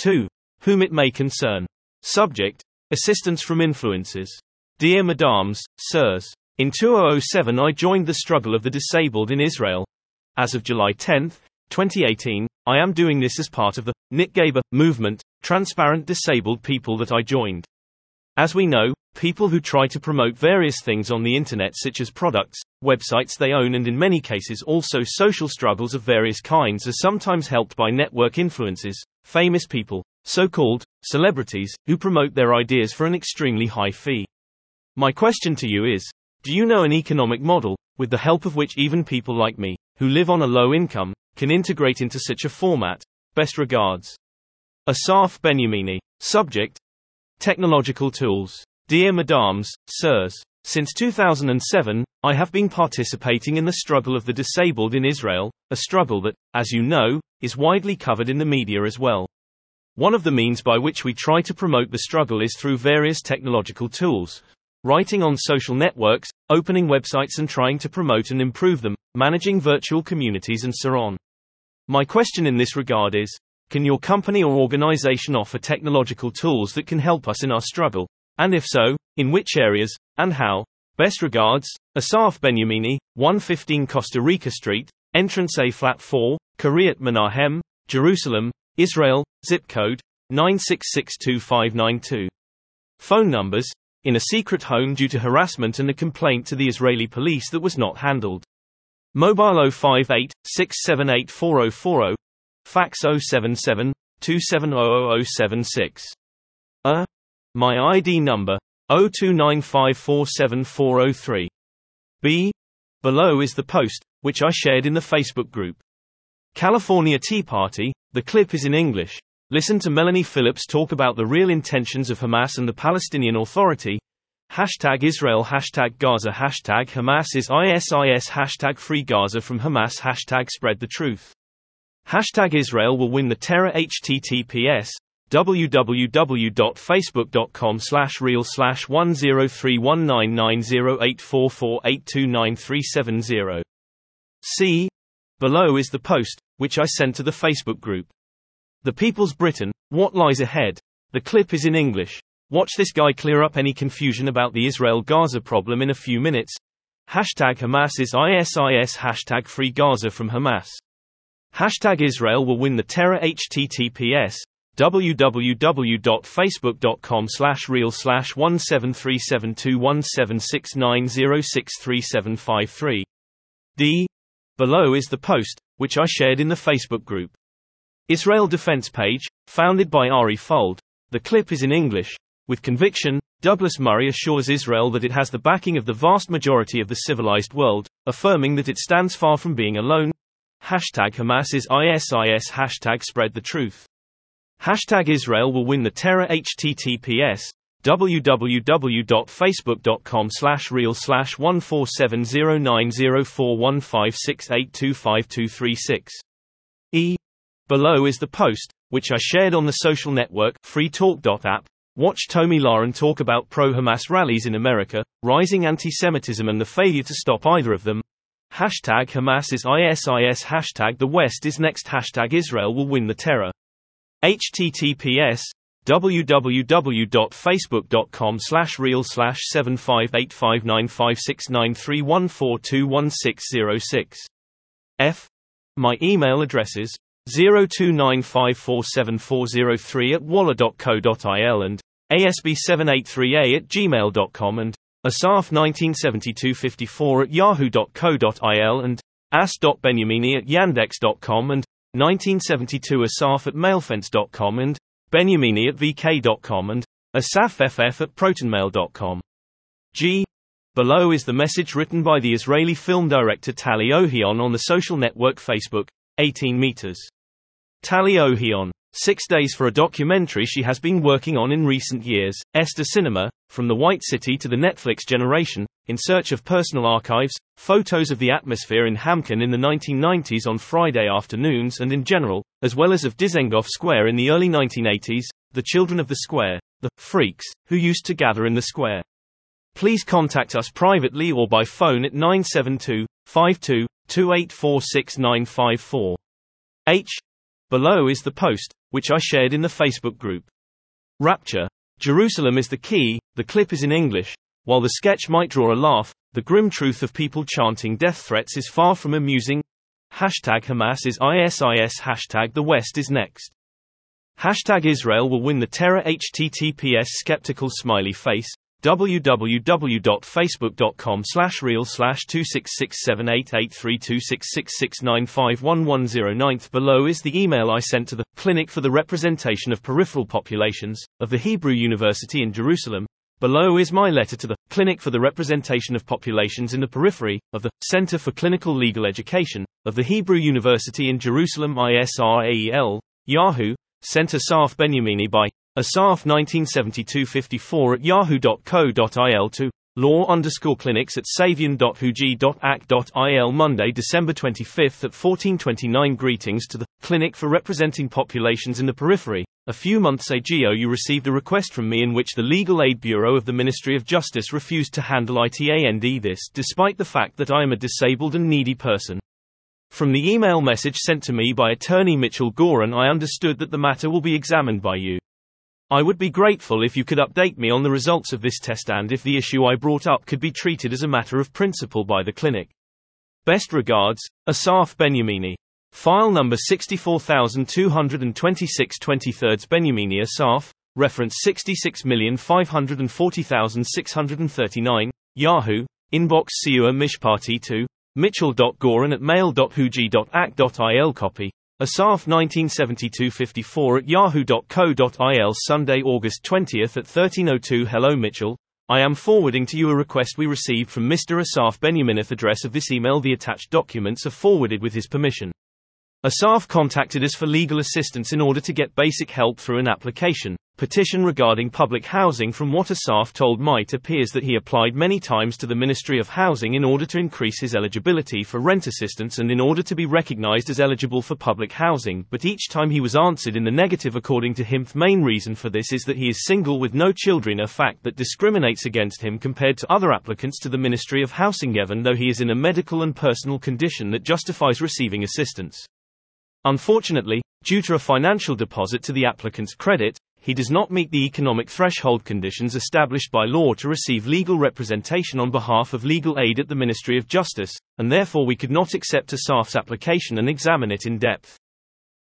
2. Whom it may concern. Subject Assistance from influencers. Dear Madams, Sirs. In 2007, I joined the struggle of the disabled in Israel. As of July 10, 2018, I am doing this as part of the Nitgeber movement, transparent disabled people that I joined. As we know, people who try to promote various things on the internet, such as products, websites they own, and in many cases also social struggles of various kinds, are sometimes helped by network influencers, famous people, so called celebrities, who promote their ideas for an extremely high fee. My question to you is Do you know an economic model, with the help of which even people like me, who live on a low income, can integrate into such a format? Best regards. Asaf Benyamini. Subject Technological tools. Dear Madams, Sirs. Since 2007, I have been participating in the struggle of the disabled in Israel, a struggle that, as you know, is widely covered in the media as well. One of the means by which we try to promote the struggle is through various technological tools. Writing on social networks, opening websites and trying to promote and improve them, managing virtual communities and so on. My question in this regard is, can your company or organization offer technological tools that can help us in our struggle? And if so, in which areas, and how? Best regards, Asaf Benyamini, 115 Costa Rica Street, Entrance A Flat 4, Kiryat Menahem, Jerusalem, Israel, zip code 9662592. Phone numbers in a secret home due to harassment and a complaint to the Israeli police that was not handled. Mobile 058 6784040 Fax 077 2700076. Uh. My ID number 029547403. B. Below is the post, which I shared in the Facebook group. California Tea Party, the clip is in English. Listen to Melanie Phillips talk about the real intentions of Hamas and the Palestinian Authority. Hashtag Israel, hashtag Gaza, hashtag Hamas is ISIS, hashtag Free Gaza from Hamas, hashtag Spread the Truth. Hashtag Israel will win the terror https www.facebook.com slash reel slash 103199084482937 C. Below is the post, which I sent to the Facebook group. The People's Britain, What Lies Ahead? The clip is in English. Watch this guy clear up any confusion about the Israel-Gaza problem in a few minutes. Hashtag Hamas is ISIS Hashtag Free Gaza from Hamas. Hashtag Israel will win the terror https www.facebook.com slash reel slash 173721769063753. D. Below is the post, which I shared in the Facebook group. Israel Defense page, founded by Ari Fuld. The clip is in English. With conviction, Douglas Murray assures Israel that it has the backing of the vast majority of the civilized world, affirming that it stands far from being alone, Hashtag Hamas is ISIS Hashtag spread the truth. Hashtag Israel will win the terror https www.facebook.com slash reel slash 14709041568252236. E. Below is the post, which I shared on the social network freetalk.app. Watch Tomi Lahren talk about pro-Hamas rallies in America, rising anti-Semitism and the failure to stop either of them, Hashtag Hamas is ISIS Hashtag the West is next Hashtag Israel will win the terror. Https www.facebook.com slash reel slash 7585956931421606. F. My email address is 0295474003 at walla.co.il and asb783a at gmail.com and Asaf 1972-54 at yahoo.co.il and as.benyamini at yandex.com and 1972 Asaf at mailfence.com and Benyamini at vk.com and asafff at protonmail.com. G. Below is the message written by the Israeli film director Tali Ohion on the social network Facebook, 18 meters. Tali Ohion. Six Days for a documentary she has been working on in recent years, Esther Cinema, From the White City to the Netflix Generation, in search of personal archives, photos of the atmosphere in Hamkin in the 1990s on Friday afternoons and in general, as well as of Dizengoff Square in the early 1980s, the children of the square, the freaks, who used to gather in the square. Please contact us privately or by phone at 972 52 2846 H. Below is the post, which I shared in the Facebook group. Rapture. Jerusalem is the key, the clip is in English. While the sketch might draw a laugh, the grim truth of people chanting death threats is far from amusing. Hashtag Hamas is ISIS Hashtag the West is next. Hashtag Israel will win the terror https skeptical smiley face www.facebook.com slash reel slash 26678832666951109 Below is the email I sent to the Clinic for the Representation of Peripheral Populations of the Hebrew University in Jerusalem. Below is my letter to the Clinic for the Representation of Populations in the Periphery of the Center for Clinical Legal Education of the Hebrew University in Jerusalem ISRAEL, Yahoo, Center Asaf Benyamini by Asaf 1972-54 at yahoo.co.il to law underscore clinics at savion.huji.ac.il Monday, December 25th at 1429 Greetings to the Clinic for Representing Populations in the Periphery. A few months ago you received a request from me in which the Legal Aid Bureau of the Ministry of Justice refused to handle ITAND this despite the fact that I am a disabled and needy person. From the email message sent to me by attorney Mitchell Goran I understood that the matter will be examined by you. I would be grateful if you could update me on the results of this test and if the issue I brought up could be treated as a matter of principle by the clinic. Best regards, Asaf Benyamini. File number 64226 23rd Benyamini Asaf, reference 66540639, Yahoo, inbox Siua Mishpati 2, mitchell.goran at mail.huji.ac.il copy, Asaf 1972-54 at yahoo.co.il Sunday, August 20th at 1302 Hello Mitchell, I am forwarding to you a request we received from Mr. Asaf Benyamineth address of this email the attached documents are forwarded with his permission. Asaf contacted us for legal assistance in order to get basic help through an application petition regarding public housing from what Asaf told Might appears that he applied many times to the Ministry of Housing in order to increase his eligibility for rent assistance and in order to be recognized as eligible for public housing but each time he was answered in the negative according to him the main reason for this is that he is single with no children a fact that discriminates against him compared to other applicants to the Ministry of Housing even though he is in a medical and personal condition that justifies receiving assistance. Unfortunately, due to a financial deposit to the applicant's credit, he does not meet the economic threshold conditions established by law to receive legal representation on behalf of legal aid at the Ministry of Justice, and therefore we could not accept Asaf's application and examine it in depth.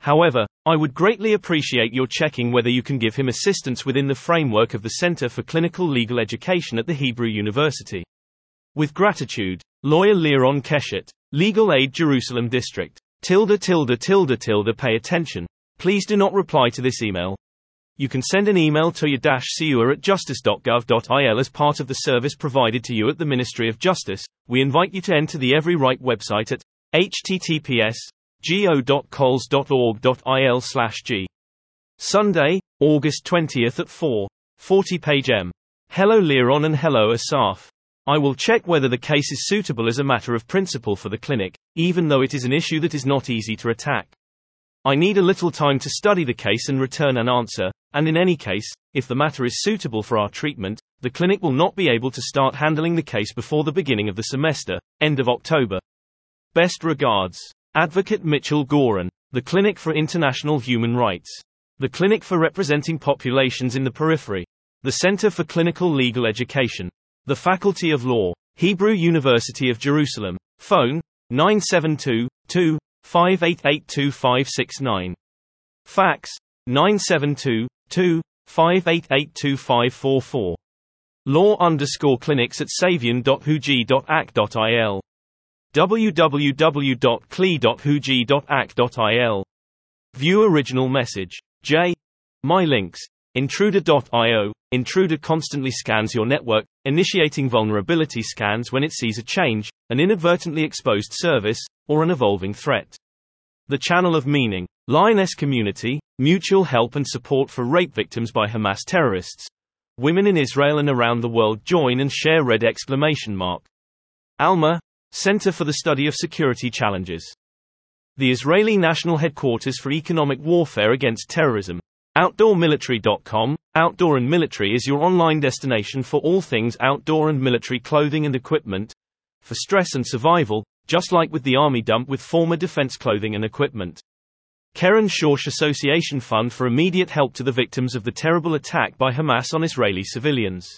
However, I would greatly appreciate your checking whether you can give him assistance within the framework of the Center for Clinical Legal Education at the Hebrew University. With gratitude, lawyer Liron Keshet, Legal Aid Jerusalem District. Tilde tilde tilde tilde pay attention. Please do not reply to this email. You can send an email to your-siua at justice.gov.il as part of the service provided to you at the Ministry of Justice. We invite you to enter the Every Right website at https go.coles.org.il slash g. Sunday, August 20th at 4. 40 page m. Hello Liron and hello Asaf. I will check whether the case is suitable as a matter of principle for the clinic, even though it is an issue that is not easy to attack. I need a little time to study the case and return an answer, and in any case, if the matter is suitable for our treatment, the clinic will not be able to start handling the case before the beginning of the semester, end of October. Best regards. Advocate Mitchell Goran. The Clinic for International Human Rights. The Clinic for Representing Populations in the Periphery. The Center for Clinical Legal Education. The Faculty of Law. Hebrew University of Jerusalem. Phone 972 2 5882569. Fax 972 2 5882544. Law underscore clinics at savion.huji.ac.il. www.cli.huji.ac.il. View original message. J. My links. Intruder.io. Intruder constantly scans your network, initiating vulnerability scans when it sees a change, an inadvertently exposed service, or an evolving threat. The Channel of Meaning. Lioness Community, mutual help and support for rape victims by Hamas terrorists. Women in Israel and around the world join and share red exclamation mark. Alma, Center for the Study of Security Challenges. The Israeli National Headquarters for Economic Warfare Against Terrorism. OutdoorMilitary.com. Outdoor and Military is your online destination for all things outdoor and military clothing and equipment. For stress and survival, just like with the Army dump with former defense clothing and equipment. Keren Schorsch Association Fund for immediate help to the victims of the terrible attack by Hamas on Israeli civilians.